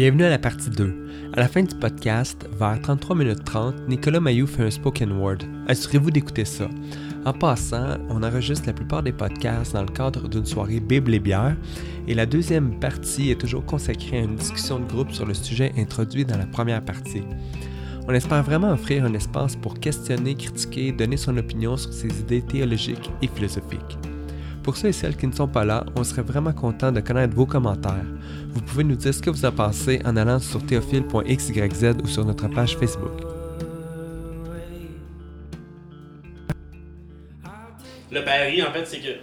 Bienvenue à la partie 2. À la fin du podcast, vers 33 minutes 30, Nicolas Mayou fait un spoken word. Assurez-vous d'écouter ça. En passant, on enregistre la plupart des podcasts dans le cadre d'une soirée Bible et bière, et la deuxième partie est toujours consacrée à une discussion de groupe sur le sujet introduit dans la première partie. On espère vraiment offrir un espace pour questionner, critiquer, donner son opinion sur ses idées théologiques et philosophiques. Pour ceux et celles qui ne sont pas là, on serait vraiment content de connaître vos commentaires. Vous pouvez nous dire ce que vous en pensez en allant sur théophile.xyz ou sur notre page Facebook. Le pari, en fait, c'est que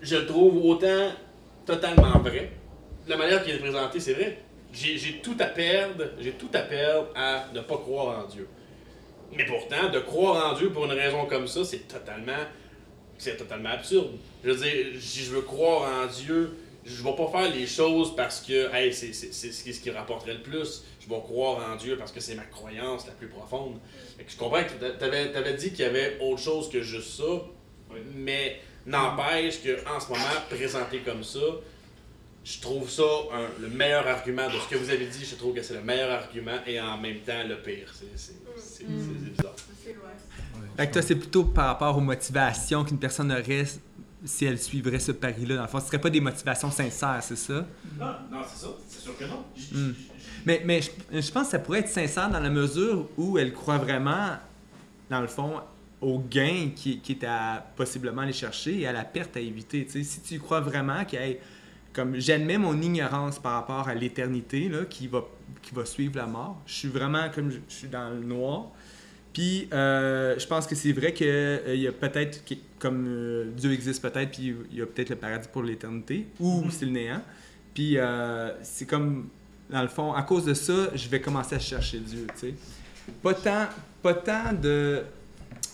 je trouve autant totalement vrai. La manière qu'il est présenté, c'est vrai. J'ai tout à perdre, j'ai tout à perdre à ne pas croire en Dieu. Mais pourtant, de croire en Dieu pour une raison comme ça, c'est totalement c'est totalement absurde. Je veux dire, si je veux croire en Dieu, je vais pas faire les choses parce que hey, c'est ce qui rapporterait le plus. Je vais croire en Dieu parce que c'est ma croyance la plus profonde. je comprends que tu avais, avais, dit qu'il y avait autre chose que juste ça, mais n'empêche qu'en ce moment, présenté comme ça, je trouve ça le meilleur argument de ce que vous avez dit. Je trouve que c'est le meilleur argument et en même temps le pire. C'est bizarre. Fait que toi, c'est plutôt par rapport aux motivations qu'une personne aurait si elle suivrait ce pari-là. Dans le fond, ce ne serait pas des motivations sincères, c'est ça? Non, non, c'est ça. C'est sûr que non. Hmm. Mais, mais je, pense que ça pourrait être sincère dans la mesure où elle croit vraiment, dans le fond, au gain qui, qui est à possiblement aller chercher et à la perte à éviter. si tu crois vraiment qu'il y comme j'admets mon ignorance par rapport à l'éternité qui va, qui va suivre la mort, je suis vraiment comme je suis dans le noir puis, euh, je pense que c'est vrai qu'il euh, y a peut-être, comme euh, Dieu existe peut-être, puis il y a peut-être le paradis pour l'éternité, ou mhm. c'est le néant. Puis, c'est comme, dans le fond, à cause de ça, je vais commencer à chercher Dieu, tu sais. Pas tant, pas tant de...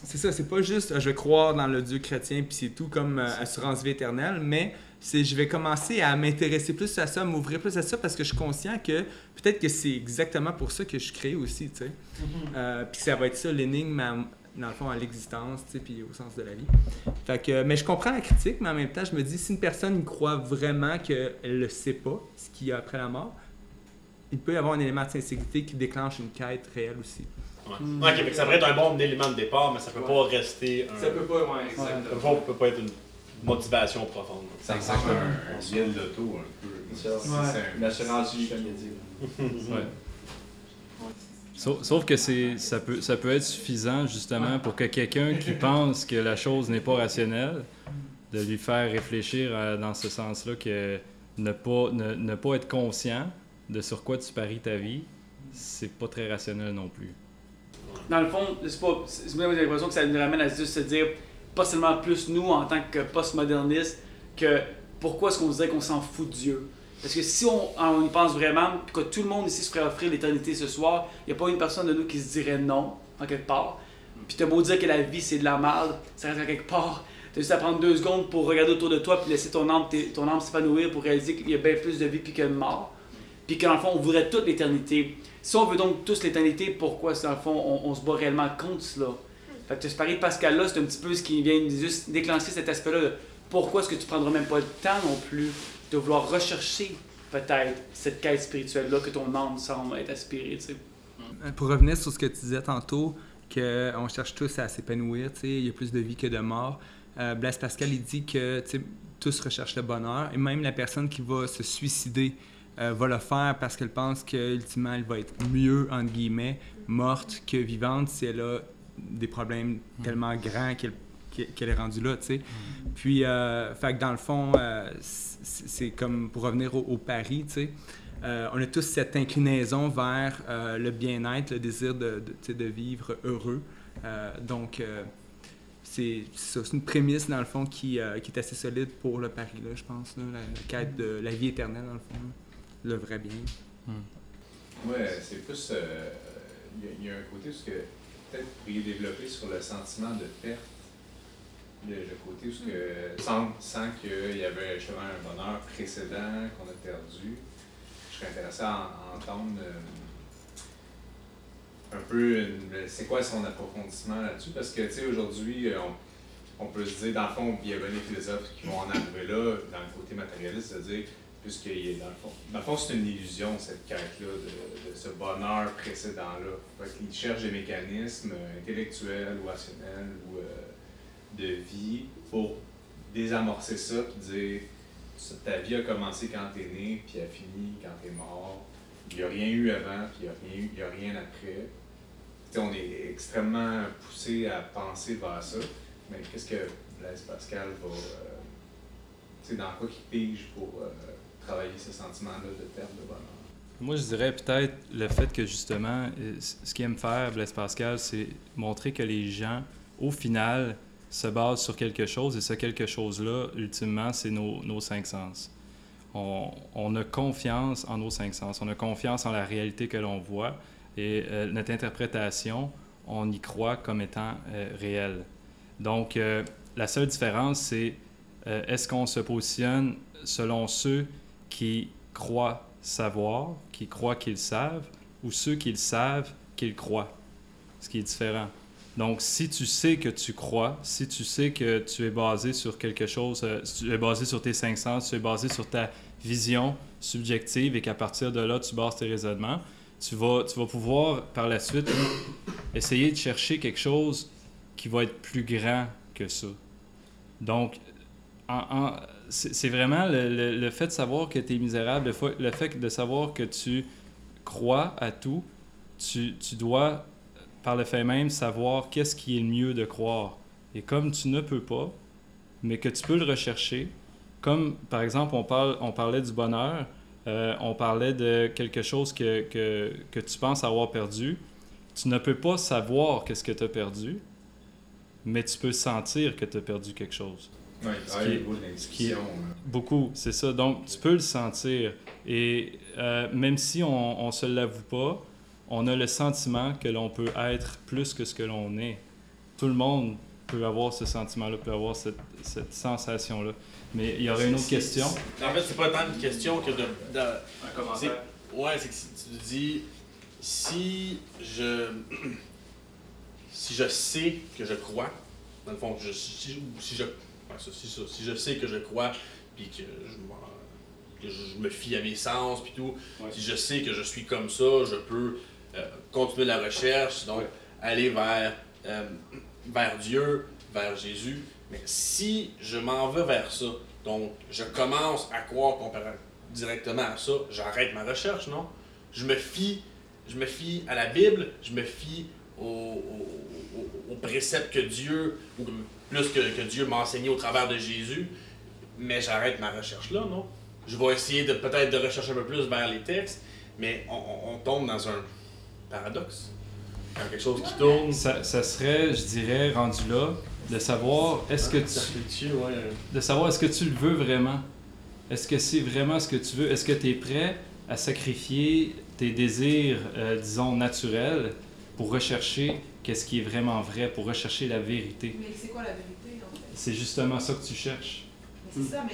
C'est ça, c'est pas juste je vais croire dans le Dieu chrétien, puis c'est tout comme assurance vie éternelle, mais c'est je vais commencer à m'intéresser plus à ça, m'ouvrir plus à ça parce que je suis conscient que peut-être que c'est exactement pour ça que je crée aussi, tu sais. Mm-hmm. Euh, puis ça va être ça l'énigme, dans le fond, à l'existence, tu sais, puis au sens de la vie. Fait que, mais je comprends la critique, mais en même temps, je me dis, si une personne croit vraiment qu'elle ne sait pas ce qu'il y a après la mort, il peut y avoir un élément de sincérité qui déclenche une quête réelle aussi. Ouais. Ok, ça pourrait être un bon élément de départ, mais ça peut pas rester un... Ça peut pas, ouais, exactement. Ça peut pas être une motivation profonde. Ça ressemble un, un biel d'auto un peu. C'est vie, comme il a dit. ouais. Sauf, que ça peut, ça peut être suffisant justement pour que quelqu'un qui pense que la chose n'est pas rationnelle, de lui faire réfléchir dans ce sens-là que ne pas, ne, pas être conscient de sur quoi tu paries ta vie, c'est pas très rationnel non plus. Dans le fond, c'est pas. Moi, j'ai l'impression que ça nous ramène à juste se dire pas seulement plus nous en tant que postmodernistes, que pourquoi est-ce qu'on dirait qu'on s'en fout de Dieu? Parce que si on, y pense vraiment, que tout le monde ici se ferait offrir l'éternité ce soir, il n'y a pas une personne de nous qui se dirait non, en quelque part. Puis t'as beau dire que la vie c'est de la merde, ça reste à quelque part. T'as juste à prendre deux secondes pour regarder autour de toi puis laisser ton âme, ton âme s'épanouir pour réaliser qu'il y a bien plus de vie puis que de mort. Puis qu'en fond, on voudrait toute l'éternité. Si on veut donc tous l'éternité, pourquoi, dans le fond, on, on se bat réellement contre cela? Fait que ce pari Pascal-là, c'est un petit peu ce qui vient juste déclencher cet aspect-là pourquoi est-ce que tu prendras même pas le temps non plus de vouloir rechercher peut-être cette quête spirituelle-là que ton âme semble être aspirée, tu sais. Euh, pour revenir sur ce que tu disais tantôt, qu'on cherche tous à s'épanouir, tu sais, il y a plus de vie que de mort. Euh, Blaise Pascal, il dit que tous recherchent le bonheur, et même la personne qui va se suicider euh, va le faire parce qu'elle pense qu'ultimement, elle va être mieux, entre guillemets, morte que vivante si elle a des problèmes tellement grands qu'elle est rendue là, tu sais. Puis, euh, fait que dans le fond, euh, c'est comme pour revenir au, pari, tu sais. Euh, on a tous cette inclinaison vers le bien-être, le désir de, de, de vivre heureux. donc, c'est une prémisse, dans le fond, qui, qui, est assez solide pour le pari, là, je pense. Là, la, quête de la vie éternelle, dans le fond. Le vrai bien. Hmm. Ouais, c'est plus. Il y, a un côté où que peut-être vous pourriez développer sur le sentiment de perte le, côté où que, sans, sans qu'il y avait justement un bonheur précédent qu'on a perdu, je serais intéressé à, entendre euh, un peu c'est quoi son approfondissement là-dessus, parce que tu sais, aujourd'hui, euh, on, peut se dire, dans le fond, il y a bien des philosophes qui vont en arriver là, dans le côté matérialiste, de dire puisque il dans le fond. Dans le fond, c'est une illusion, cette quête-là, de, ce bonheur précédent-là. Qu'il cherche des mécanismes euh, intellectuels ou rationnels ou euh, de vie pour désamorcer ça, puis dire ta vie a commencé quand t'es né, puis a fini quand t'es mort. Il n'y a rien eu avant, puis il n'y a, il a rien après. On est extrêmement poussé à penser vers ça, mais qu'est-ce que Blaise Pascal va. euh, dans quoi qu'il pige pour euh, travailler ce sentiment-là de perte de bonheur? Moi, je dirais peut-être le fait que justement, euh, ce qu'il aime faire, Blaise Pascal, c'est montrer que les gens, au final, se basent sur quelque chose et ce quelque chose-là, ultimement, c'est nos, nos cinq sens. On, a confiance en nos cinq sens, on a confiance en la réalité que l'on voit et euh, notre interprétation, on y croit comme étant euh, réelle. Donc, la seule différence, c'est est-ce qu'on se positionne selon ceux qui croient savoir, qui croient qu'ils savent, ou ceux qui le savent, qu'ils croient, ce qui est différent. Donc, si tu sais que tu crois, si tu sais que tu es basé sur quelque chose, euh, si tu es basé sur tes cinq sens, tu es basé sur ta vision subjective et qu'à partir de là, tu bases tes raisonnements, tu vas, tu vas pouvoir par la suite essayer de chercher quelque chose qui va être plus grand que ça. Donc, en- en- c'est vraiment le, le- fait de savoir que tu es misérable, le fait de savoir que tu crois à tout, tu, tu dois, par le fait même, savoir qu'est-ce qui est le mieux de croire. Et comme tu ne peux pas, mais que tu peux le rechercher, comme par exemple on, parle, on parlait du bonheur, euh, on parlait de quelque chose que, que, que tu penses avoir perdu, tu ne peux pas savoir qu'est-ce que tu as perdu, mais tu peux sentir que tu as perdu quelque chose. Ce qui est- ce est-. Beaucoup, c'est ça. Donc, tu peux le sentir. Et euh, même si on ne se l'avoue pas, on a le sentiment que l'on peut être plus que ce que l'on est. Tout le monde peut avoir ce sentiment-là, peut avoir cette, cette sensation-là. Mais il y aurait une autre question? En fait, c'est pas tant une question que de. de- Un commentaire. Ouais, c'est que si tu dis si je si je sais que je crois, dans le fond, je, si, ou si je ça, c'est ça, si je sais que je crois puis que je, m'en- que je me fie à mes sens puis tout, Ouais. si je sais que je suis comme ça, je peux euh, continuer la recherche, donc Ouais. aller vers euh, vers Dieu, vers Jésus. Mais si je m'en vais vers ça, donc je commence à croire directement à ça, j'arrête ma recherche, non? Je me fie, je me fie à la Bible, je me fie aux au, au- aux préceptes que Dieu, ou plus que, que Dieu m'a enseigné au travers de Jésus, mais j'arrête ma recherche là, non? Je vais essayer de peut-être de rechercher un peu plus vers les textes, mais on, on- on tombe dans un paradoxe. Dans quelque chose qui tourne. Ça, ça serait, je dirais, rendu là, de savoir est-ce que tu, de savoir est-ce que tu le veux vraiment? Est-ce que c'est vraiment ce que tu veux? Est-ce que tu es prêt à sacrifier tes désirs, euh, disons, naturels pour rechercher qu'est-ce qui est vraiment vrai, pour rechercher la vérité? Mais c'est quoi la vérité, en fait? C'est justement ça que tu cherches.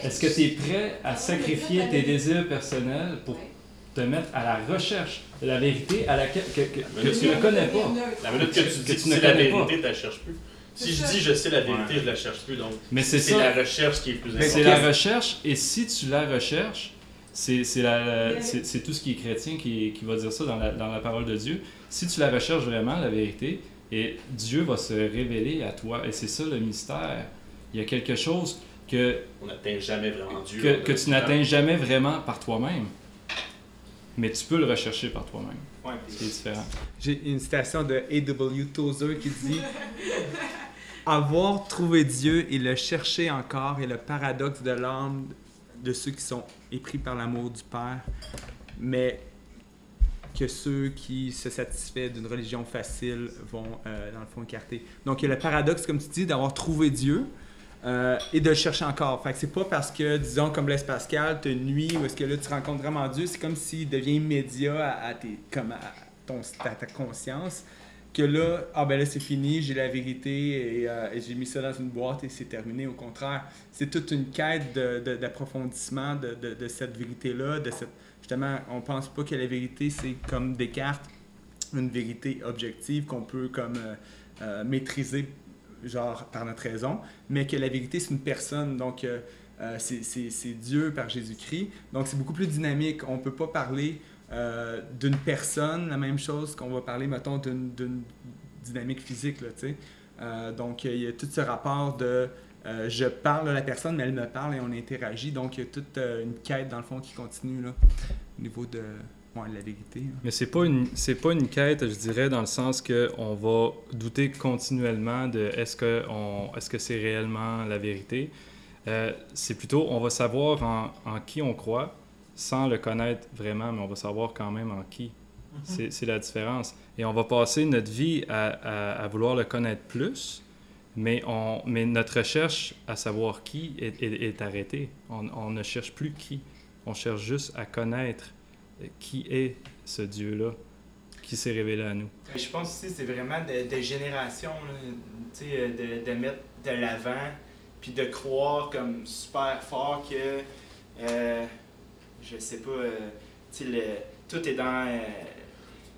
Est-ce que tu es prêt à sacrifier tes désirs personnels pour Ouais. te mettre à la recherche de la vérité à laquelle que, que- que Mais tu ne connais pas? La minute que tu dis Que que tu ne la connais pas. vérité, tu la cherches plus. Si je dis je sais la vérité, Ouais. je la cherche plus. Donc, Mais c'est ça. la recherche qui est plus Mais C'est importante. la recherche, et si tu la recherches, c'est c'est la- Mais- c'est- c'est tout ce qui est chrétien qui, qui va dire ça dans la, dans la parole de Dieu. Si tu la recherches vraiment, la vérité, et Dieu va se révéler à toi, et c'est ça le mystère. Il y a quelque chose que, On n'atteint jamais vraiment Dieu. que, que tu n'atteins jamais vraiment par toi-même, mais tu peux le rechercher par toi-même. Ouais, C'est différent. J'ai une citation de A.W. Tozer qui dit Avoir trouvé Dieu et le chercher encore est le paradoxe de l'âme de ceux qui sont épris par l'amour du Père, mais que ceux qui se satisfait d'une religion facile vont, euh, dans le fond, écarter. Donc, il y a le paradoxe, comme tu dis, d'avoir trouvé Dieu euh, et de le chercher encore. Fait que c'est pas parce que, disons, comme Blaise Pascal, te nuit ou est-ce que là, tu rencontres vraiment Dieu, c'est comme s'il devient immédiat à, tes, comme à, ton, ta conscience, que là, ah ben là, c'est fini, j'ai la vérité et, euh, et j'ai mis ça dans une boîte et c'est terminé. Au contraire, c'est toute une quête d'approfondissement de cette vérité-là, de cette justement, on pense pas que la vérité, c'est comme Descartes, une vérité objective qu'on peut comme euh, euh, maîtriser, genre par notre raison, mais que la vérité, c'est une personne. Donc, euh, c'est- Dieu par Jésus-Christ. Donc c'est beaucoup plus dynamique. On ne peut pas parler d'une personne, la même chose qu'on va parler, mettons, d'une dynamique physique. Là, tu sais. Donc il y a tout ce rapport de je parle à la personne, mais elle me parle et on interagit. Donc il y a toute une quête, dans le fond, qui continue là, au niveau de, ouais, la vérité. là. Mais c'est pas une c'est pas une quête, je dirais, dans le sens que on va douter continuellement de est-ce que on est-ce que c'est réellement la vérité. Euh, c'est plutôt on va savoir en, en qui on croit sans le connaître vraiment, mais on va savoir quand même en qui. C'est c'est la différence. Et on va passer notre vie à, à- à vouloir le connaître plus, mais, on, mais notre recherche à savoir qui est, est- est arrêtée. On, on ne cherche plus qui. On cherche juste à connaître euh, qui est ce Dieu-là qui s'est révélé à nous. Je pense aussi que c'est vraiment de, de génération, là, tu sais, euh, de, de mettre de l'avant, puis de croire comme super fort que, euh, je sais pas, euh, tu sais, le- tout est dans... euh,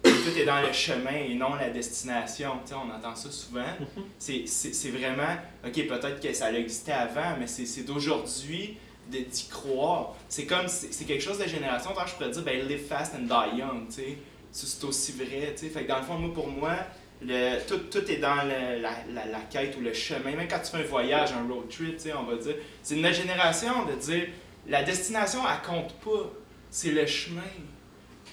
tout est dans le chemin et non la destination. Tu sais, on entend ça souvent. C'est- C'est c'est vraiment, ok, peut-être que ça existait avant, mais c'est c'est d'aujourd'hui d'y croire. C'est comme, c'est quelque chose de génération. Tant que je pourrais dire, ben, live fast and die young, tu sais. C'est aussi vrai, tu sais. Fait que dans le fond, moi, pour moi, le, tout, tout est dans le- la, la, la quête ou le chemin. Même quand tu fais un voyage, un road trip, tu sais, on va dire. C'est notre génération de dire, la destination, elle compte pas. C'est le chemin.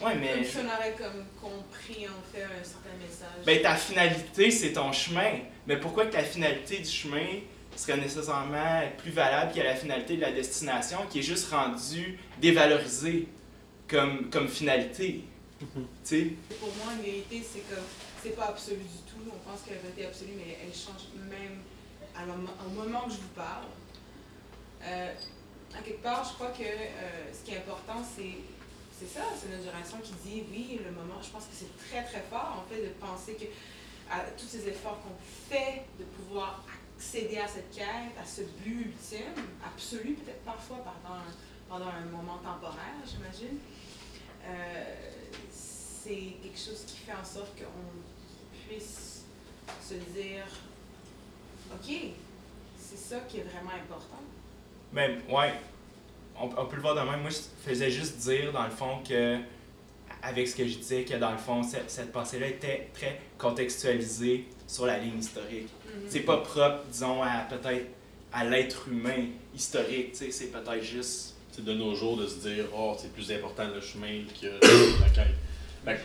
Ouais, mais... Comme si on aurait comme compris en fait un certain message. Ben, ta finalité, c'est ton chemin. Mais pourquoi que la finalité du chemin serait nécessairement plus valable que la finalité de la destination qui est juste rendue dévalorisée comme, comme finalité? tu sais? Pour moi, une vérité, c'est comme c'est pas absolu du tout. On pense que la vérité est absolue, mais elle change même au moment où je vous parle. Euh, à quelque part, je crois que euh, ce qui est important, c'est c'est ça, c'est notre génération qui dit oui, le moment. Je pense que c'est très très fort en fait de penser que à tous ces efforts qu'on fait de pouvoir accéder à cette quête, à ce but ultime, absolu peut-être parfois pendant un, pendant un moment temporaire, j'imagine. Euh, c'est quelque chose qui fait en sorte qu'on puisse se dire OK, c'est ça qui est vraiment important. Ben, ouais. On, on peut le voir de même. Moi, je faisais juste dire, dans le fond, que, avec ce que je disais, que dans le fond, cette, cette pensée-là était très contextualisée sur la ligne historique. C'est pas propre, disons, à peut-être à l'être humain historique, tu sais, c'est peut-être juste. C'est de nos jours de se dire, oh, c'est plus important le chemin que la quête.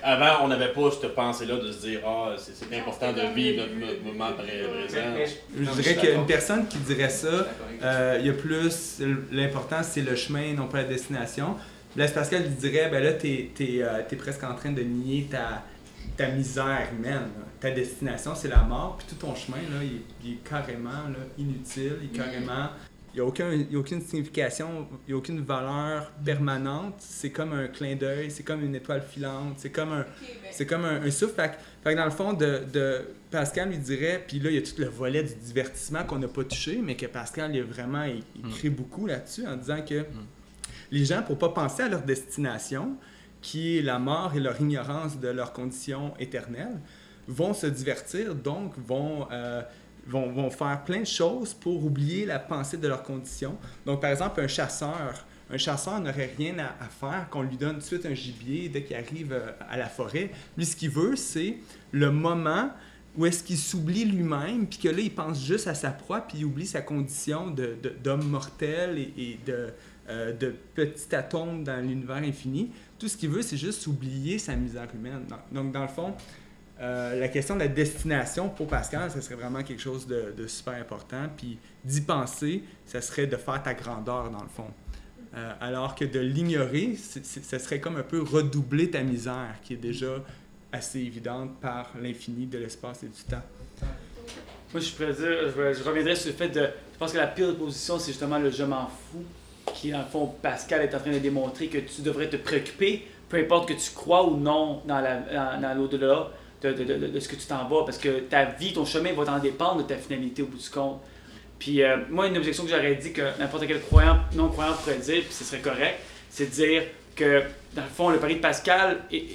Avant, on n'avait pas cette pensée-là de se dire, ah, c'est c'est important de vivre notre mo- moment pré- présent. Je dirais qu'une personne qui dirait ça, euh, il y a plus, l'important c'est le chemin, non pas la destination. Blaise Pascal il dirait, ben là, t'es es, presque en train de nier ta, ta misère humaine. là. Ta destination, c'est la mort, puis tout ton chemin, là, il, il est carrément là, inutile, il est carrément... Il n'y a, aucun, a aucune signification, il n'y a aucune valeur permanente. C'est comme un clin d'œil, c'est comme une étoile filante, c'est comme un, c'est comme un, un souffle. Fait, que- fait que dans le fond, de, de Pascal lui dirait, puis là, il y a tout le volet du divertissement qu'on n'a pas touché, mais que Pascal, il a vraiment écrit beaucoup là-dessus en disant que les gens, pour pas penser à leur destination, qui est la mort et leur ignorance de leurs conditions éternelles, vont se divertir, donc vont, euh, vont, vont faire plein de choses pour oublier la pensée de leurs conditions. Donc, par exemple, un chasseur, un chasseur n'aurait rien à, faire qu'on lui donne tout de suite un gibier dès qu'il arrive euh, à la forêt. Lui, ce qu'il veut, c'est le moment où est-ce qu'il s'oublie lui-même, puis que là, il pense juste à sa proie, puis il oublie sa condition de- de- d'homme mortel et, et de, euh, de petit atome dans l'univers infini. Tout ce qu'il veut, c'est juste oublier sa misère humaine. Donc, dans le fond, euh, la question de la destination pour Pascal, ça serait vraiment quelque chose de, super important. Puis d'y penser, ça serait de faire ta grandeur, dans le fond. Euh, alors que de l'ignorer, ça serait comme un peu redoubler ta misère, qui est déjà assez évidente par l'infini de l'espace et du temps. Moi, je, je reviendrai sur le fait de. Je pense que la pire position, c'est justement le je m'en fous, qui, en fond, Pascal est en train de démontrer que tu devrais te préoccuper, peu importe que tu crois ou non dans dans- dans l'au-delà de, de, de- de ce que tu t'en vas, parce que ta vie, ton chemin va t'en dépendre de ta finalité au bout du compte. Puis, euh, moi, une objection que j'aurais dit que n'importe quel croyant, non-croyant pourrait dire, puis ce serait correct, c'est de dire que, dans le fond, le pari de Pascal, et,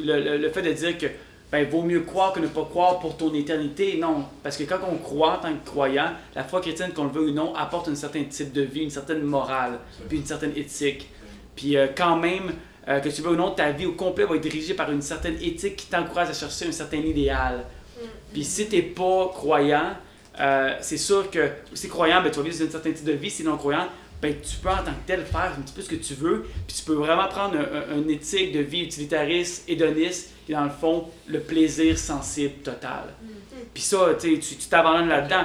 le, le- le fait de dire que ben, vaut mieux croire que ne pas croire pour ton éternité. Non, parce que quand on croit en tant que croyant, la foi chrétienne, qu'on le veut ou non, apporte un certain type de vie, une certaine morale, puis une certaine éthique. Puis euh, quand même, euh, que tu veux ou non, ta vie au complet va être dirigée par une certaine éthique qui t'encourage à chercher un certain idéal. Puis si t'es pas croyant, euh, c'est sûr que si croyant, ben, tu vas vivre un certain type de vie. Si non croyant, ben, tu peux en tant que tel faire un petit peu ce que tu veux. Puis tu peux vraiment prendre un, un- une éthique de vie utilitariste, hédoniste, qui est dans le fond le plaisir sensible total. Puis ça, tu t'abandonnes là-dedans.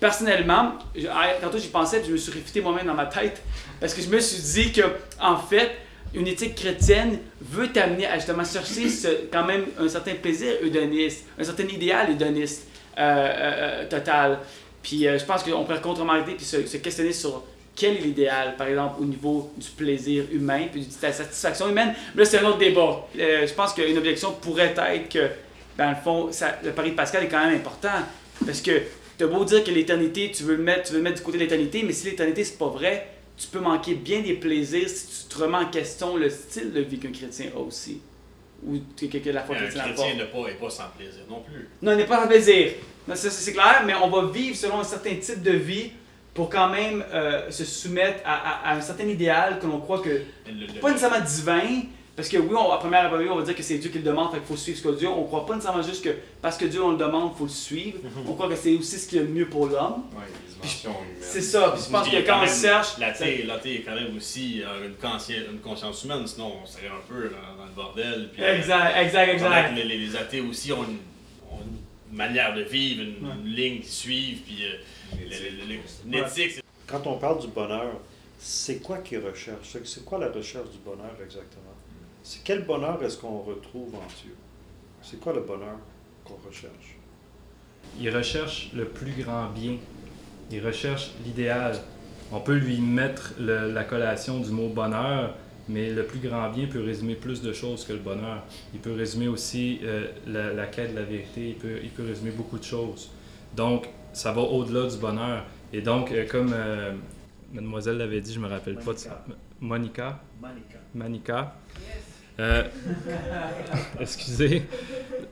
Personnellement, je- ah, tantôt j'y pensais, puis je me suis réfuté moi-même dans ma tête, parce que je me suis dit que, en fait, une éthique chrétienne veut t'amener à justement chercher ce- quand même un certain plaisir hédoniste, un certain idéal hédoniste euh, euh, euh, total. Puis euh, je pense qu'on pourrait contre-marquer puis se, se questionner sur quel est l'idéal, par exemple, au niveau du plaisir humain puis de la satisfaction humaine? Mais là, c'est un autre débat. Euh, je pense qu'une objection pourrait être que, dans le fond, ça- le pari de Pascal est quand même important. Parce que tu beau dire que l'éternité, tu veux le mettre, tu veux le mettre du côté de l'éternité, mais si l'éternité, c'est pas vrai, tu peux manquer bien des plaisirs si tu te remets en question le style de vie qu'un chrétien a aussi. Ou que, que- que la foi Un chrétienne chrétien apporte. n'est pas, pas sans plaisir non plus. Non, on n'est pas en plaisir. C'est clair, mais on va vivre selon un certain type de vie pour quand même euh, se soumettre à, à- à un certain idéal que l'on croit que, Le- pas nécessairement divin, parce que oui, on, à première vue, on va dire que c'est Dieu qui le demande, fait qu'il faut suivre ce que Dieu. On croit pas nécessairement juste que parce que Dieu on le demande, il faut le suivre. On croit que c'est aussi ce qui est le mieux pour l'homme. Ouais. C'est ça. Puis je pense que quand on cherche. L'athée l'athée est quand même aussi euh, une, conscience, une conscience humaine, sinon on serait un peu dans, dans le bordel. Puis, euh, Exact, exact, exact. Les, les athées aussi ont une, ont une manière de vivre, une, Ouais. une ligne qu'ils suivent, puis euh, Quand on parle du bonheur, c'est quoi qu'ils recherchent? C'est- quoi la recherche du bonheur exactement? C'est quel bonheur est-ce qu'on retrouve en Dieu? C'est quoi le bonheur qu'on recherche? Il recherche le plus grand bien. Il recherche l'idéal. On peut lui mettre la collation du mot bonheur, mais le plus grand bien peut résumer plus de choses que le bonheur. Il peut résumer aussi euh, la, la quête de la vérité. Il peut, il peut résumer beaucoup de choses. Donc, ça va au-delà du bonheur. Et donc, euh, comme euh, mademoiselle l'avait dit, je me rappelle pas de ça. Monica. Manica. Manica. Euh, excusez.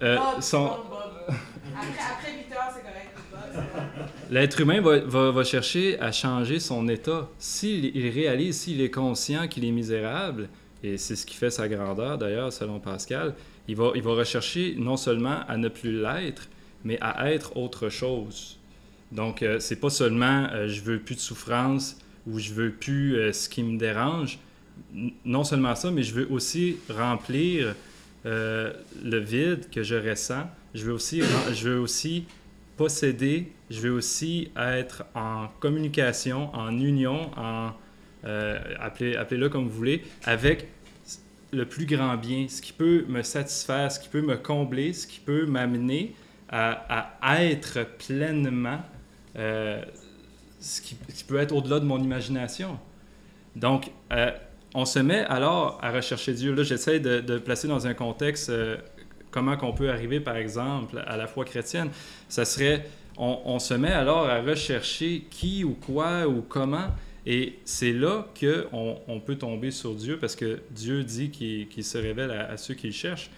Euh, son- Bob. Après, après 8 heures, c'est correct. Bob, c'est correct. L'être humain va, va- va chercher à changer son état. S'il il réalise, s'il est conscient qu'il est misérable, et c'est ce qui fait sa grandeur d'ailleurs, selon Pascal, il va, il va rechercher non seulement à ne plus l'être, mais à être autre chose. Donc, euh, c'est pas seulement euh, je veux plus de souffrance ou je veux plus euh, ce qui me dérange. Non seulement ça, mais je veux aussi remplir euh, le vide que je ressens. Je veux aussi, je veux aussi posséder, je veux aussi être en communication, en union, en euh, appelez, appelez-le comme vous voulez, avec le plus grand bien, ce qui peut me satisfaire, ce qui peut me combler, ce qui peut m'amener à, à être pleinement euh, ce qui, peut être au-delà de mon imagination. Donc, euh, on se met alors à rechercher Dieu. Là, j'essaie de, placer dans un contexte euh, comment qu'on peut arriver, par exemple, à la foi chrétienne. Ça serait, on, se met alors à rechercher qui ou quoi ou comment. Et c'est là qu'on on peut tomber sur Dieu parce que Dieu dit qu'il qu'il se révèle à, à ceux qui le cherchent.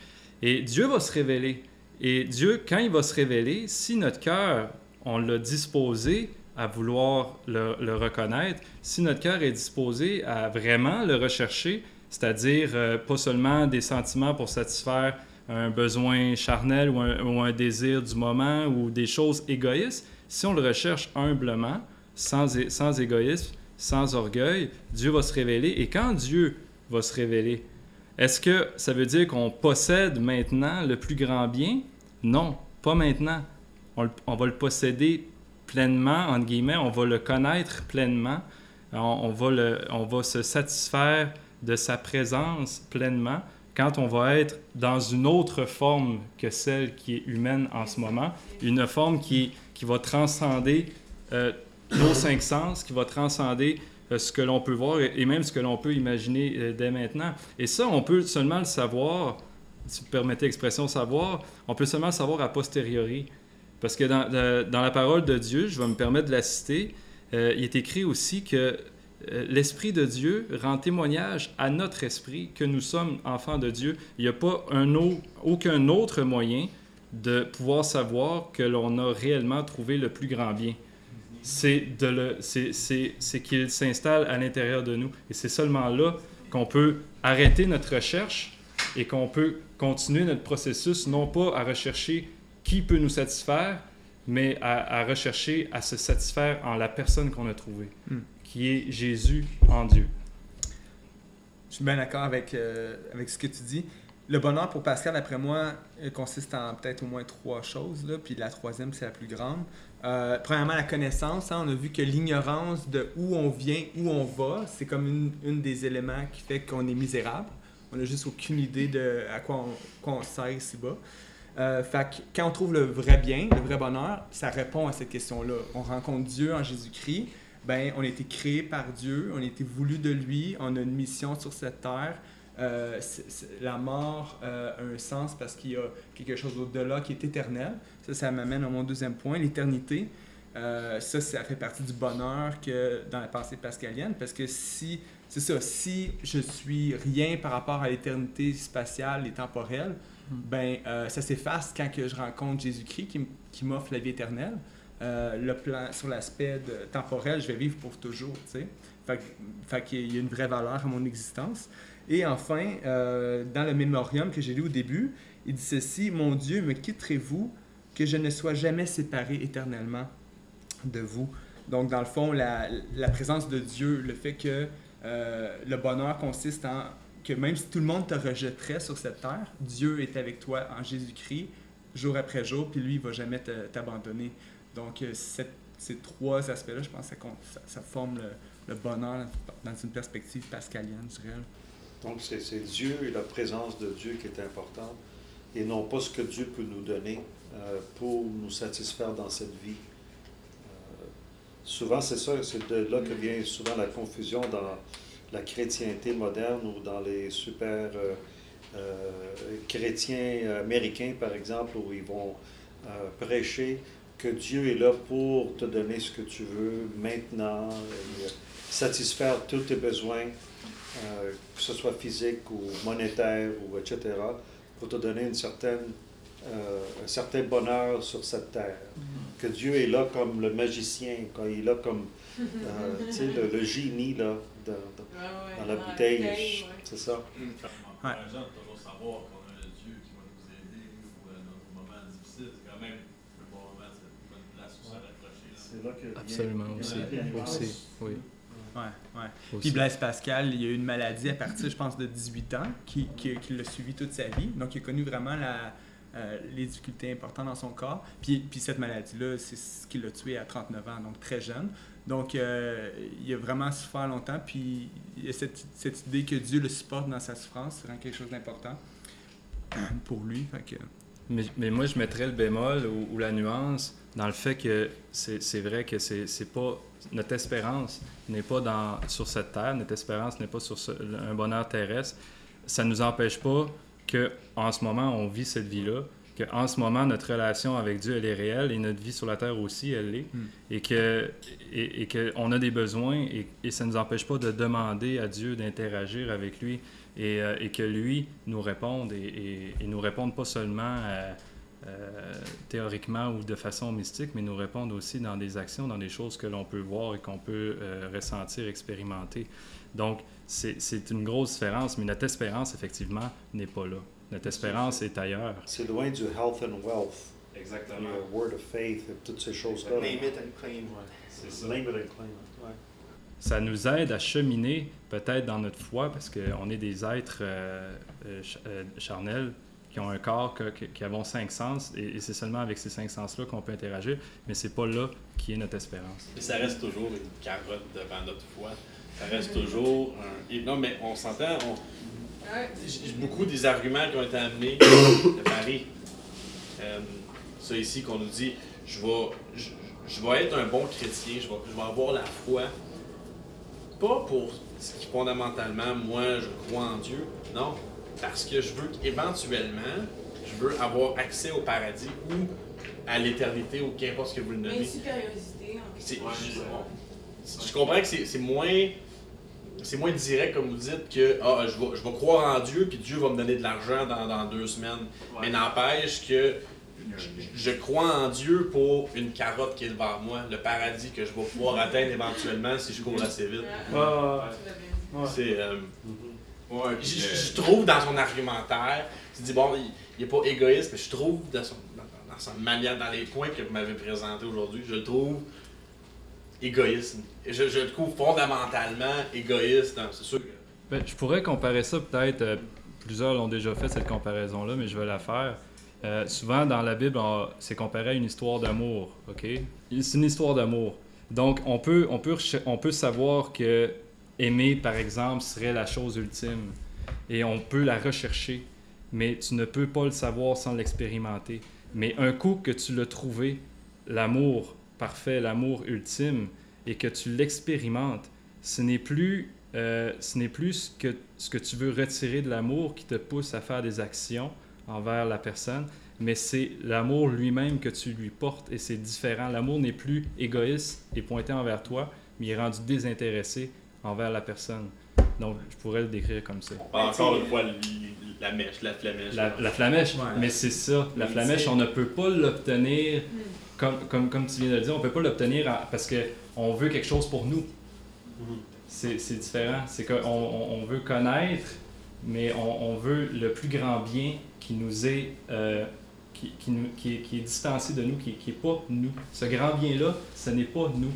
Et Dieu va se révéler. Et Dieu, quand il va se révéler, si notre cœur, on l'a disposé à vouloir le, reconnaître, si notre cœur est disposé à vraiment le rechercher, c'est-à-dire euh, pas seulement des sentiments pour satisfaire un besoin charnel ou un, désir du moment ou des choses égoïstes, si on le recherche humblement, sans, sans égoïsme, sans orgueil, Dieu va se révéler. Et quand Dieu va se révéler, est-ce que ça veut dire qu'on possède maintenant le plus grand bien? Non, pas maintenant. On, va le posséder pleinement, entre guillemets, on va le connaître pleinement, on, va, le, on va se satisfaire de sa présence pleinement quand on va être dans une autre forme que celle qui est humaine en ce moment, une forme qui, qui va transcender euh, nos cinq sens, qui va transcender euh, ce que l'on peut voir et, et même ce que l'on peut imaginer euh, dès maintenant. Et ça, on peut seulement le savoir, si vous permettez l'expression savoir, on peut seulement le savoir a posteriori. Parce que dans, la parole de Dieu, je vais me permettre de la citer, euh, il est écrit aussi que euh, l'Esprit de Dieu rend témoignage à notre esprit que nous sommes enfants de Dieu. Il n'y a pas un au- aucun autre moyen de pouvoir savoir que l'on a réellement trouvé le plus grand bien. C'est qu'il s'installe à l'intérieur de nous. Et c'est seulement là qu'on peut arrêter notre recherche et qu'on peut continuer notre processus, non pas à rechercher qui peut nous satisfaire, mais à, à rechercher à se satisfaire en la personne qu'on a trouvée, Hmm. qui est Jésus en Dieu. Je suis bien d'accord avec, euh, avec ce que tu dis. Le bonheur pour Pascal, d'après moi, euh, consiste en peut-être au moins trois choses. Là, puis la troisième, c'est la plus grande. Euh, premièrement, la connaissance. hein. on a vu que l'ignorance de où on vient, où on va, c'est comme une, une des éléments qui fait qu'on est misérable. On n'a juste aucune idée de à quoi on, quoi on sert ici-bas. Euh, fait quand on trouve le vrai bien, le vrai bonheur, ça répond à cette question-là. On rencontre Dieu en Jésus-Christ. Ben, on a été créé par Dieu, on a été voulu de lui, on a une mission sur cette terre. Euh, la mort euh, a un sens parce qu'il y a quelque chose au-delà qui est éternel. Ça, ça m'amène à mon deuxième point, l'éternité. Euh, ça, ça fait partie du bonheur que dans la pensée pascalienne, parce que si, c'est ça, si je suis rien par rapport à l'éternité spatiale et temporelle, ben euh, ça s'efface quand que je rencontre Jésus-Christ qui, qui m'offre la vie éternelle. Euh, le plan sur l'aspect temporel, je vais vivre pour toujours, tu sais. Fait, qu'il y a une vraie valeur à mon existence. Et enfin, euh, dans le mémorium que j'ai lu au début, il dit ceci Mon Dieu, me quitterez-vous que je ne sois jamais séparé éternellement de vous Donc, dans le fond, la, présence de Dieu, le fait que le bonheur consiste en même si tout le monde te rejetterait sur cette terre, Dieu est avec toi en Jésus-Christ, jour après jour, puis lui, il va jamais t'abandonner. Donc, euh, ces trois aspects-là, je pense que ça, forme le, bonheur dans une perspective pascalienne, je dirais. Donc, c'est c'est Dieu et la présence de Dieu qui est importante et non pas ce que Dieu peut nous donner euh, pour nous satisfaire dans cette vie. Euh, souvent, c'est ça, c'est de là que vient souvent la confusion dans la chrétienté moderne ou dans les super euh, euh, chrétiens américains, par exemple, où ils vont euh, prêcher que Dieu est là pour te donner ce que tu veux maintenant, et, satisfaire tous tes besoins que ce soit physique ou monétaire ou etc., pour te donner une certaine, euh, un certain bonheur sur cette terre. Que Dieu est là comme le magicien, quand il est là comme euh, le, le génie là, dans, dans- Ouais, ouais, dans la dans bouteille. ouais. C'est ça. Par exemple, toujours savoir qu'on a un Dieu qui va nous aider dans nos moments difficiles, c'est quand même un bon moment, c'est une bonne place où se raccrocher. C'est là que Absolument aussi. Oui. Ouais, ouais. aussi. Puis Blaise Pascal, il a eu une maladie à partir, je pense, de 18 ans, qui, qui, qui l'a suivi toute sa vie. Donc, il a connu vraiment la, euh, les difficultés importantes dans son corps. Puis, puis cette maladie-là, c'est ce qui l'a tué à 39 ans, donc très jeune. Donc, euh, il a vraiment souffert longtemps. Puis, il y a cette, cette idée que Dieu le supporte dans sa souffrance, c'est vraiment quelque chose d'important pour lui. Mais, mais moi, je mettrais le bémol ou, la nuance dans le fait que c'est vrai que c'est pas notre espérance n'est pas dans, sur cette terre, notre espérance n'est pas sur un bonheur terrestre. Ça ne nous empêche pas que en ce moment on vit cette vie-là, que en ce moment notre relation avec Dieu elle est réelle et notre vie sur la terre aussi elle l'est, Mm. et que et, et que on a des besoins et, et ça ne nous empêche pas de demander à Dieu d'interagir avec lui et, euh, et que lui nous réponde et, nous réponde pas seulement euh, euh, théoriquement ou de façon mystique, mais nous répondre aussi dans des actions, dans des choses que l'on peut voir et qu'on peut ressentir, expérimenter. Donc, c'est c'est une grosse différence, mais notre espérance, effectivement, n'est pas là. Notre espérance est ailleurs. C'est loin du health and wealth, Exactement. your word of faith et toutes ces choses-là. Name it and claim. C'est ça. Name it and claim ouais. ça nous aide à cheminer peut-être dans notre foi parce qu'on est des êtres euh, euh, euh, charnels qui ont un corps, que- que- qui avons cinq sens et, et c'est seulement avec ces cinq sens-là qu'on peut interagir, mais c'est pas là qui est notre espérance. Mais ça reste toujours une carotte devant notre foi. Ça reste toujours un. et non, mais on s'entend. on- beaucoup des arguments qui ont été amenés de Paris. Euh, ça ici qu'on nous dit, je vais, je, je vais être un bon chrétien, je vais, je vais avoir la foi. Pas pour ce qui fondamentalement, moi, je crois en Dieu. Non, parce que je veux qu'éventuellement, je veux avoir accès au paradis ou à l'éternité ou qu'importe ce que vous le nommez. une supériorité. en je, je comprends que c'est c'est moins c'est moins direct, comme vous dites, que ah, je, vais, je vais croire en Dieu, puis Dieu va me donner de l'argent dans, dans deux semaines. Mais n'empêche que je, je crois en Dieu pour une carotte qui est devant moi, le paradis que je vais pouvoir atteindre éventuellement si je cours assez vite. Ouais, ouais. C'est, euh, je, puis, je- je trouve dans son argumentaire, tu dis bon, il, il est pas égoïste, mais je trouve dans, son, dans, dans sa manière, dans les points que vous m'avez présentés aujourd'hui, je trouve égoïste. Je, le trouve fondamentalement égoïste. dans- C'est sûr Ben, je pourrais comparer ça peut-être, euh, plusieurs l'ont déjà fait cette comparaison-là, mais je vais la faire. Euh, souvent dans la Bible, c'est comparé à une histoire d'amour, ok? C'est une histoire d'amour. Donc on peut, on, peut, on peut savoir que aimer, par exemple, serait la chose ultime. Et on peut la rechercher, mais tu ne peux pas le savoir sans l'expérimenter. Mais un coup que tu l'as trouvé, l'amour parfait, l'amour ultime, et que tu l'expérimentes, ce n'est plus, euh, ce n'est plus ce que, ce que tu veux retirer de l'amour qui te pousse à faire des actions envers la personne, mais c'est l'amour lui-même que tu lui portes et c'est différent. L'amour n'est plus égoïste et pointé envers toi, mais il est rendu désintéressé envers la personne. Donc, je pourrais le décrire comme ça. encore une fois la mèche, la flamèche. La, la flamèche, Ouais. mais c'est ça. La Mais flamèche, on ne peut pas l'obtenir, Hmm. Comme, comme, comme tu viens de le dire, on ne peut pas l'obtenir en- parce qu'on veut quelque chose pour nous. C'est c'est différent. C'est qu'on on, veut connaître, mais on, on veut le plus grand bien qui nous est, euh, qui, qui, nous- qui est, qui est distancé de nous, qui n'est pas nous. Ce grand bien-là, ce n'est pas nous.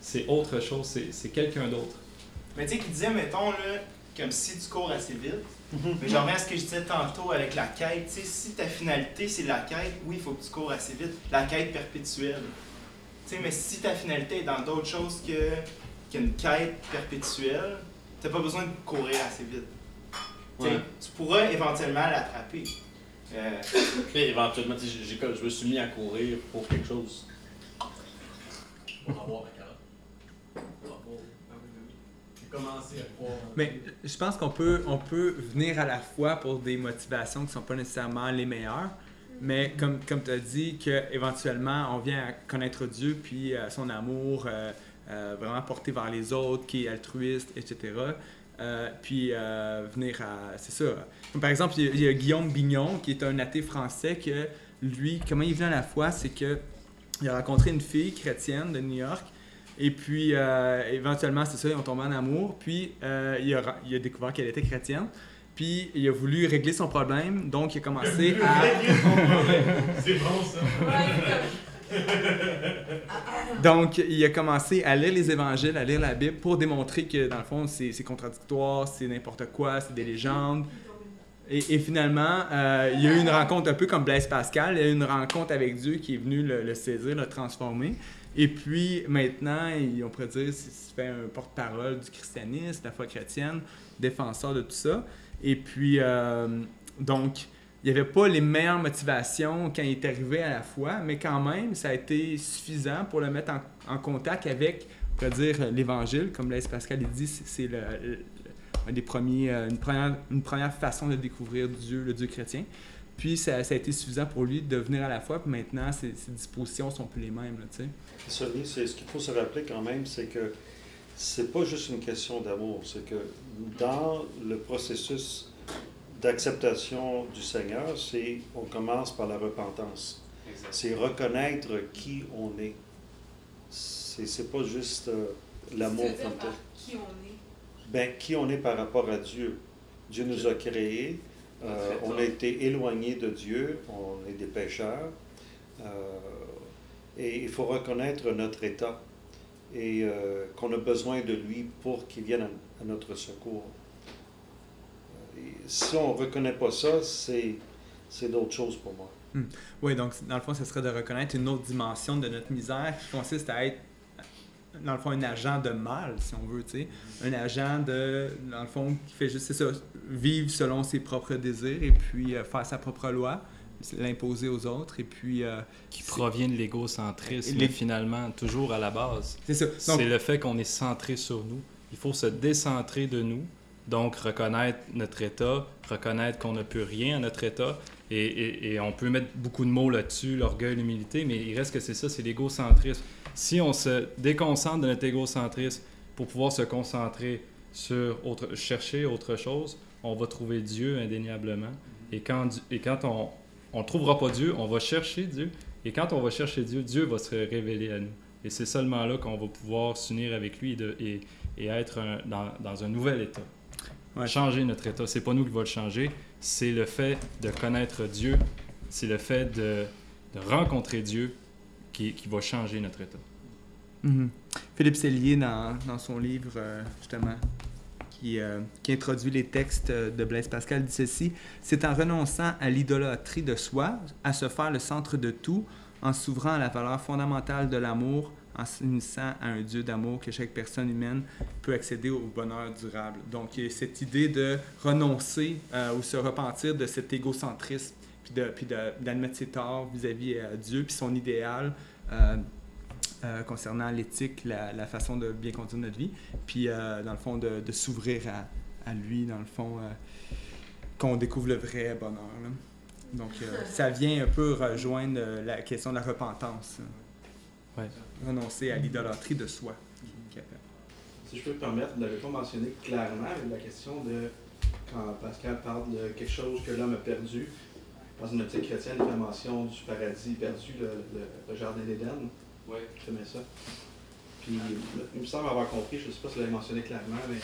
C'est autre chose, c'est c'est quelqu'un d'autre. Mais tu sais, qui disait, mettons, là, comme si tu cours assez vite. Mais je reviens à ce que je disais tantôt avec la quête. Si ta finalité, c'est la quête, oui, il faut que tu cours assez vite. La quête perpétuelle. Mais si ta finalité est dans d'autres choses que, qu'une quête perpétuelle, t'as pas besoin de courir assez vite. Tu sais, Ouais. Tu pourras éventuellement l'attraper. Euh, Mais éventuellement, je me suis mis à courir pour quelque chose. Pour avoir ma carotte. Pour avoir- ah oui, oui, oui. À croire. Mais je pense qu'on peut, on peut venir à la fois pour des motivations qui ne sont pas nécessairement les meilleures, mais comme, comme tu as dit, qu'éventuellement, on vient à connaître Dieu, puis euh, son amour euh, euh, vraiment porté vers les autres, qui est altruiste, etc. Puis venir à. C'est ça. Comme par exemple, il y, a, il y a Guillaume Bignon, qui est un athée français, que lui, comment il vient à la foi, c'est que il a rencontré une fille chrétienne de New York. Et puis, euh, éventuellement, c'est ça, ils ont tombé en amour. Puis, euh, il, a, ra- il a découvert qu'elle était chrétienne. Puis, il a voulu régler son problème. Donc, il a commencé à. C'est bon ça. Donc, il a commencé à lire les évangiles, à lire la Bible pour démontrer que, dans le fond, c'est c'est contradictoire, c'est n'importe quoi, c'est des légendes. Et, et finalement, euh, il y a eu une rencontre un peu comme Blaise Pascal, il y a eu une rencontre avec Dieu qui est venu le, le saisir, le transformer. Et puis maintenant, on pourrait dire, c'est c'est fait un porte-parole du christianisme, de la foi chrétienne, défenseur de tout ça. Et puis, euh, donc, il n'y avait pas les meilleures motivations quand il est arrivé à la foi, mais quand même, ça a été suffisant pour le mettre en, contact avec, on pourrait dire, l'Évangile. Comme Blaise Pascal dit, c'est le, le- euh, une, première, une première façon de découvrir Dieu, le Dieu chrétien. Puis ça, ça a été suffisant pour lui de venir à la foi, puis maintenant, ses, ses dispositions sont plus les mêmes, là, tu sais. Sonny, c'est ce qu'il faut se rappeler quand même, c'est que c'est pas juste une question d'amour, c'est que dans le processus d'acceptation du Seigneur, c'est on commence par la repentance. C'est reconnaître qui on est. C'est c'est pas juste euh, l'amour comme tel. qui on est. Ben, qui on est par rapport à Dieu. Dieu nous a créés, euh, on a été éloignés de Dieu, on est des pécheurs, euh, et il faut reconnaître notre état et euh, qu'on a besoin de lui pour qu'il vienne à, à notre secours. Et si on ne reconnaît pas ça, c'est, c'est d'autres choses pour moi. Oui, donc dans le fond, ce serait de reconnaître une autre dimension de notre misère qui consiste à être, dans le fond, un agent de mal, si on veut, tu sais. Un agent de, dans le fond, qui fait juste, c'est ça, vivre selon ses propres désirs et puis euh, faire sa propre loi, l'imposer aux autres et puis... euh, Qui provient de l'égocentrisme, Les- finalement, toujours à la base. C'est ça. Donc, C'est le fait qu'on est centré sur nous. Il faut se décentrer de nous, donc reconnaître notre état, reconnaître qu'on ne peut rien à notre état, et, et- et on peut mettre beaucoup de mots là-dessus, l'orgueil, l'humilité, mais il reste que c'est ça, c'est l'égocentrisme. Si on se déconcentre de notre égocentrisme pour pouvoir se concentrer sur autre, chercher autre chose, on va trouver Dieu indéniablement. Et quand, et quand on ne trouvera pas Dieu, on va chercher Dieu. Et quand on va chercher Dieu, Dieu va se révéler à nous. Et c'est seulement là qu'on va pouvoir s'unir avec lui et, et, être dans, dans, un nouvel état. Changer notre état. C'est pas nous qui va le changer, c'est le fait de connaître Dieu, c'est le fait de, de rencontrer Dieu qui, va changer notre état. Mm-hmm. Philippe Sellier, dans, son livre, euh, justement, qui, euh, qui, introduit les textes de Blaise Pascal, dit ceci C'est en renonçant à l'idolâtrie de soi, à se faire le centre de tout, en s'ouvrant à la valeur fondamentale de l'amour, en s'unissant à un Dieu d'amour que chaque personne humaine peut accéder au bonheur durable. Donc, il y a cette idée de renoncer euh, ou se repentir de cet égocentrisme, puis d'admettre puis ses torts vis-à-vis de euh, Dieu, puis son idéal. Euh, concernant l'éthique, la, façon de bien conduire notre vie, puis dans le fond de, s'ouvrir à, à, lui, dans le fond, qu'on découvre le vrai bonheur. Donc, euh, ça vient un peu rejoindre euh, la question de la repentance. Renoncer à l'idolâtrie de soi. Si je peux me permettre, vous ne l'avez pas mentionné clairement, mais la question de quand Pascal parle de quelque chose que l'homme a perdu, dans une optique chrétienne, il fait mention du paradis perdu, le, jardin d'Éden. Oui. Je mets ça. Puis, il me semble avoir compris, je ne sais pas si vous l'avez mentionné clairement, mais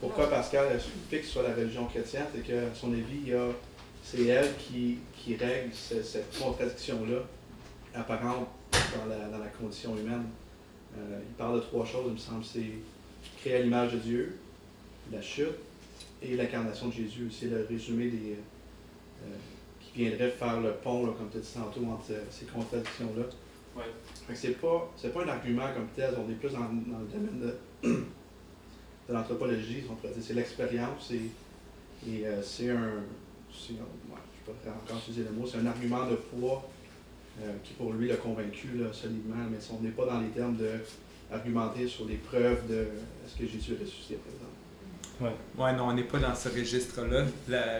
pourquoi Pascal fixe sur la religion chrétienne, c'est qu'à son avis, c'est elle qui, qui règle cette contradiction-là apparente dans la, dans la, condition humaine. Euh, il parle de trois choses, il me semble. C'est créer à l'image de Dieu, la chute et l'incarnation de Jésus. C'est le résumé des, euh, qui viendrait faire le pont, comme tu as dit tantôt, entre ces contradictions-là. Ouais. C'est pas, pas un argument comme tel, on est plus dans, dans le domaine de, de l'anthropologie, on pourrait dire. C'est l'expérience et, et euh, c'est un, je ne sais pas encore utiliser le mot, c'est un argument de poids euh, qui pour lui l'a convaincu solidement, mais on n'est pas dans les termes de argumenter sur les preuves de est-ce que Jésus est ressuscité, par exemple? Ouais. non, on n'est pas dans ce registre-là.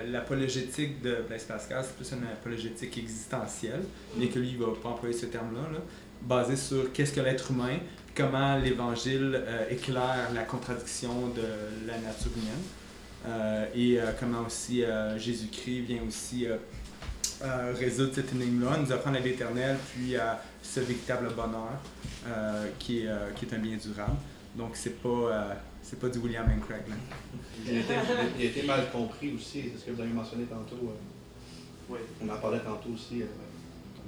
L'apologétique de Blaise Pascal, c'est plus une apologétique existentielle, bien que lui, il va pas employer ce terme-là, là, basé sur qu'est-ce que l'être humain, comment l'Évangile euh, éclaire la contradiction de la nature humaine. Euh, et euh, comment aussi Jésus-Christ vient aussi résoudre cette énigme-là, nous apprendre à l'éternel, puis à ce véritable bonheur qui est un bien durable. Donc, c'est pas, c'est pas du William and Craig. Il, a été, mal compris aussi, c'est ce que vous avez mentionné tantôt. oui. On en parlait tantôt aussi.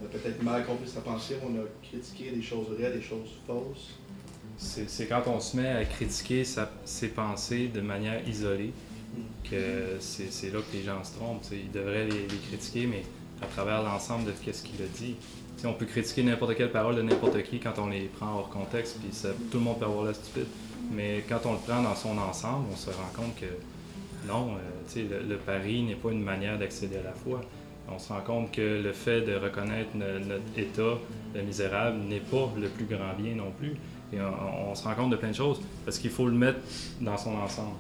on a peut-être mal compris sa pensée, on a critiqué des choses vraies, des choses fausses. C'est quand on se met à critiquer ses pensées de manière isolée que c'est là que les gens se trompent. Ils devraient les, critiquer, mais à travers l'ensemble de ce qu'il a dit. On peut critiquer n'importe quelle parole de n'importe qui quand on les prend hors contexte, puis tout le monde peut avoir la stupide. Mais quand on le prend dans son ensemble, on se rend compte que non, euh, le, pari n'est pas une manière d'accéder à la foi. On se rend compte que le fait de reconnaître notre état misérable n'est pas le plus grand bien non plus. Et on se rend compte de plein de choses parce qu'il faut le mettre dans son ensemble.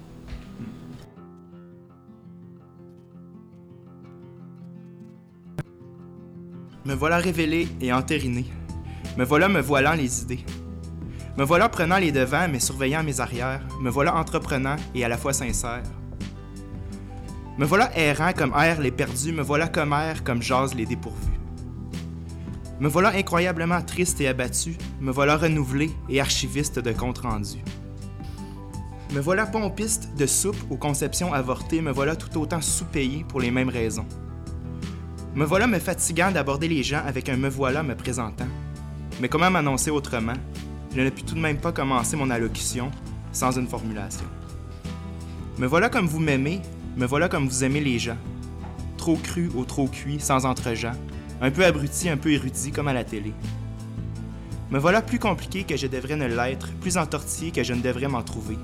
Me voilà révélé et entériné. Me voilà me voilant les idées. Me voilà prenant les devants mais surveillant mes arrières. Me voilà entreprenant et à la fois sincère. Me voilà errant comme errent les perdus. Me voilà comme air comme jase les dépourvus. Me voilà incroyablement triste et abattu. Me voilà renouvelé et archiviste de compte rendu. Me voilà pompiste de soupe aux conceptions avortées. Me voilà tout autant sous-payé pour les mêmes raisons. Me voilà me fatiguant d'aborder les gens avec un me voilà me présentant. Mais comment m'annoncer autrement? Je ne puis tout de même pas commencer mon allocution sans une formulation. Me voilà comme vous m'aimez, me voilà comme vous aimez les gens. Trop cru ou trop cuit, sans entre un peu abruti, un peu érudit comme à la télé. Me voilà plus compliqué que je devrais ne l'être, plus entortillé que je ne devrais m'en trouver.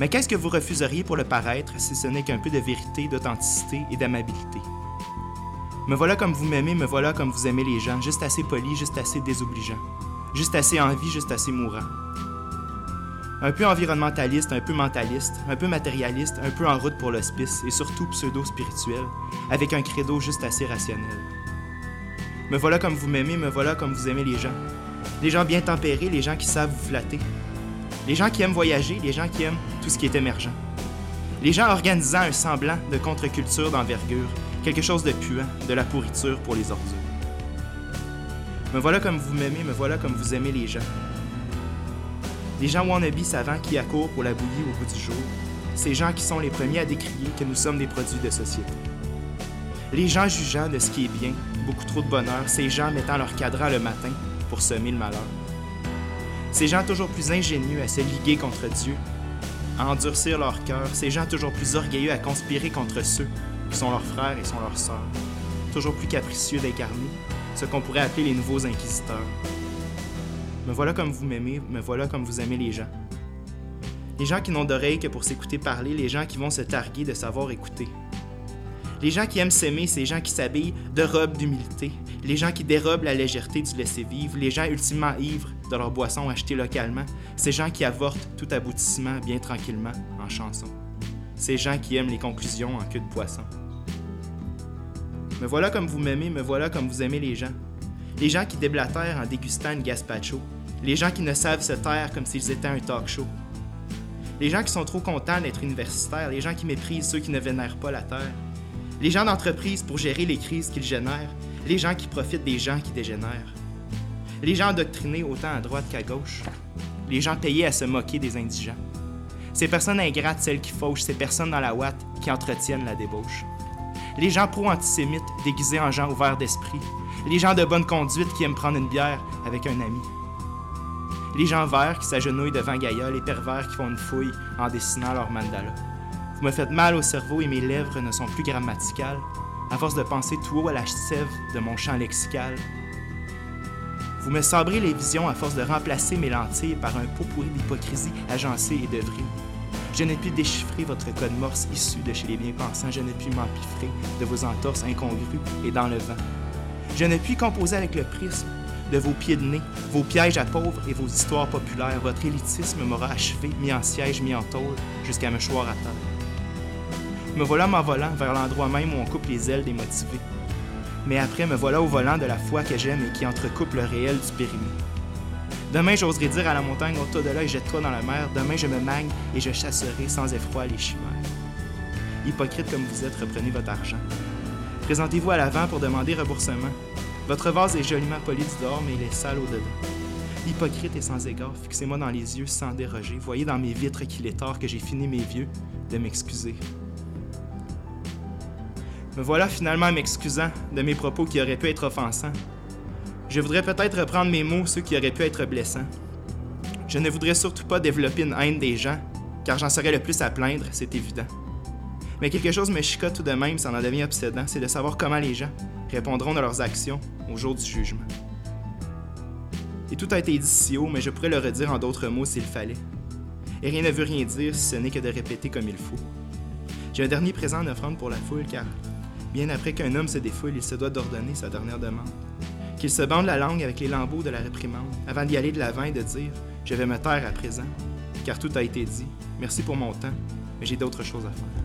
Mais qu'est-ce que vous refuseriez pour le paraître si ce n'est qu'un peu de vérité, d'authenticité et d'amabilité? Me voilà comme vous m'aimez, me voilà comme vous aimez les gens, juste assez poli, juste assez désobligeant, juste assez en vie, juste assez mourant. Un peu environnementaliste, un peu mentaliste, un peu matérialiste, un peu en route pour l'hospice et surtout pseudo-spirituel, avec un credo juste assez rationnel. Me voilà comme vous m'aimez, me voilà comme vous aimez les gens. Les gens bien tempérés, les gens qui savent vous flatter. Les gens qui aiment voyager, les gens qui aiment tout ce qui est émergent. Les gens organisant un semblant de contre-culture d'envergure, quelque chose de puant, de la pourriture pour les ordures. Me voilà comme vous m'aimez, me voilà comme vous aimez les gens. Les gens wannabe savants qui accourent pour la bouillie au bout du jour, ces gens qui sont les premiers à décrier que nous sommes des produits de société. Les gens jugeant de ce qui est bien, beaucoup trop de bonheur, ces gens mettant leur cadran le matin pour semer le malheur. Ces gens toujours plus ingénieux à se liguer contre Dieu, à endurcir leur cœur, ces gens toujours plus orgueilleux à conspirer contre ceux qui sont leurs frères et sont leurs sœurs, toujours plus capricieux d'incarner ce qu'on pourrait appeler les nouveaux inquisiteurs. Me voilà comme vous m'aimez, me voilà comme vous aimez les gens. Les gens qui n'ont d'oreilles que pour s'écouter parler, les gens qui vont se targuer de savoir écouter. Les gens qui aiment s'aimer, ces gens qui s'habillent de robes d'humilité, les gens qui dérobent la légèreté du laisser-vivre, les gens ultimement ivres de leur boisson achetée localement, ces gens qui avortent tout aboutissement bien tranquillement en chanson. Ces gens qui aiment les conclusions en queue de poisson. Me voilà comme vous m'aimez, me voilà comme vous aimez les gens. Les gens qui déblatèrent en dégustant une gazpacho. Les gens qui ne savent se taire comme s'ils étaient un talk show. Les gens qui sont trop contents d'être universitaires, les gens qui méprisent ceux qui ne vénèrent pas la terre. Les gens d'entreprise pour gérer les crises qu'ils génèrent, les gens qui profitent des gens qui dégénèrent. Les gens endoctrinés autant à droite qu'à gauche. Les gens payés à se moquer des indigents. Ces personnes ingrates, celles qui fauchent, ces personnes dans la ouate qui entretiennent la débauche. Les gens pro-antisémites déguisés en gens ouverts d'esprit. Les gens de bonne conduite qui aiment prendre une bière avec un ami. Les gens verts qui s'agenouillent devant Gaïa, les pervers qui font une fouille en dessinant leur mandala. Vous me faites mal au cerveau et mes lèvres ne sont plus grammaticales, à force de penser tout haut à la sève de mon champ lexical. Vous me sabrez les visions à force de remplacer mes lentilles par un pot pourri d'hypocrisie agencée et d'œuvrerie. Je n'ai pu déchiffrer votre code morse issu de chez les bien-pensants, je n'ai pu m'empiffrer de vos entorses incongrues et dans le vent. Je ne puis composer avec le prisme de vos pieds de nez, vos pièges à pauvres et vos histoires populaires. Votre élitisme m'aura achevé, mis en siège, mis en tôle, jusqu'à me choir à terre. Me voilà m'envolant vers l'endroit même où on coupe les ailes des motivés. Mais après, me voilà au volant de la foi que j'aime et qui entrecoupe le réel du périmé. Demain, j'oserai dire à la montagne, ôte-toi de là et jette-toi dans la mer. Demain, je me magne et je chasserai sans effroi les chimères. Hypocrite comme vous êtes, reprenez votre argent. Présentez-vous à l'avant pour demander remboursement. Votre vase est joliment poli du dehors, mais il est sale au-dedans. Hypocrite et sans égard, fixez-moi dans les yeux sans déroger. Voyez dans mes vitres qu'il est tard que j'ai fini mes vieux de m'excuser. Me voilà finalement m'excusant de mes propos qui auraient pu être offensants. Je voudrais peut-être reprendre mes mots, ceux qui auraient pu être blessants. Je ne voudrais surtout pas développer une haine des gens, car j'en serais le plus à plaindre, c'est évident. Mais quelque chose me chicote tout de même, ça en devient obsédant, c'est de savoir comment les gens répondront de leurs actions au jour du jugement. Et tout a été dit si haut, mais je pourrais le redire en d'autres mots s'il fallait. Et rien ne veut rien dire si ce n'est que de répéter comme il faut. J'ai un dernier présent en offrande pour la foule, car bien après qu'un homme se défoule, il se doit d'ordonner sa dernière demande. Qu'il se bande la langue avec les lambeaux de la réprimande, avant d'y aller de l'avant et de dire Je vais me taire à présent, car tout a été dit. Merci pour mon temps, mais j'ai d'autres choses à faire.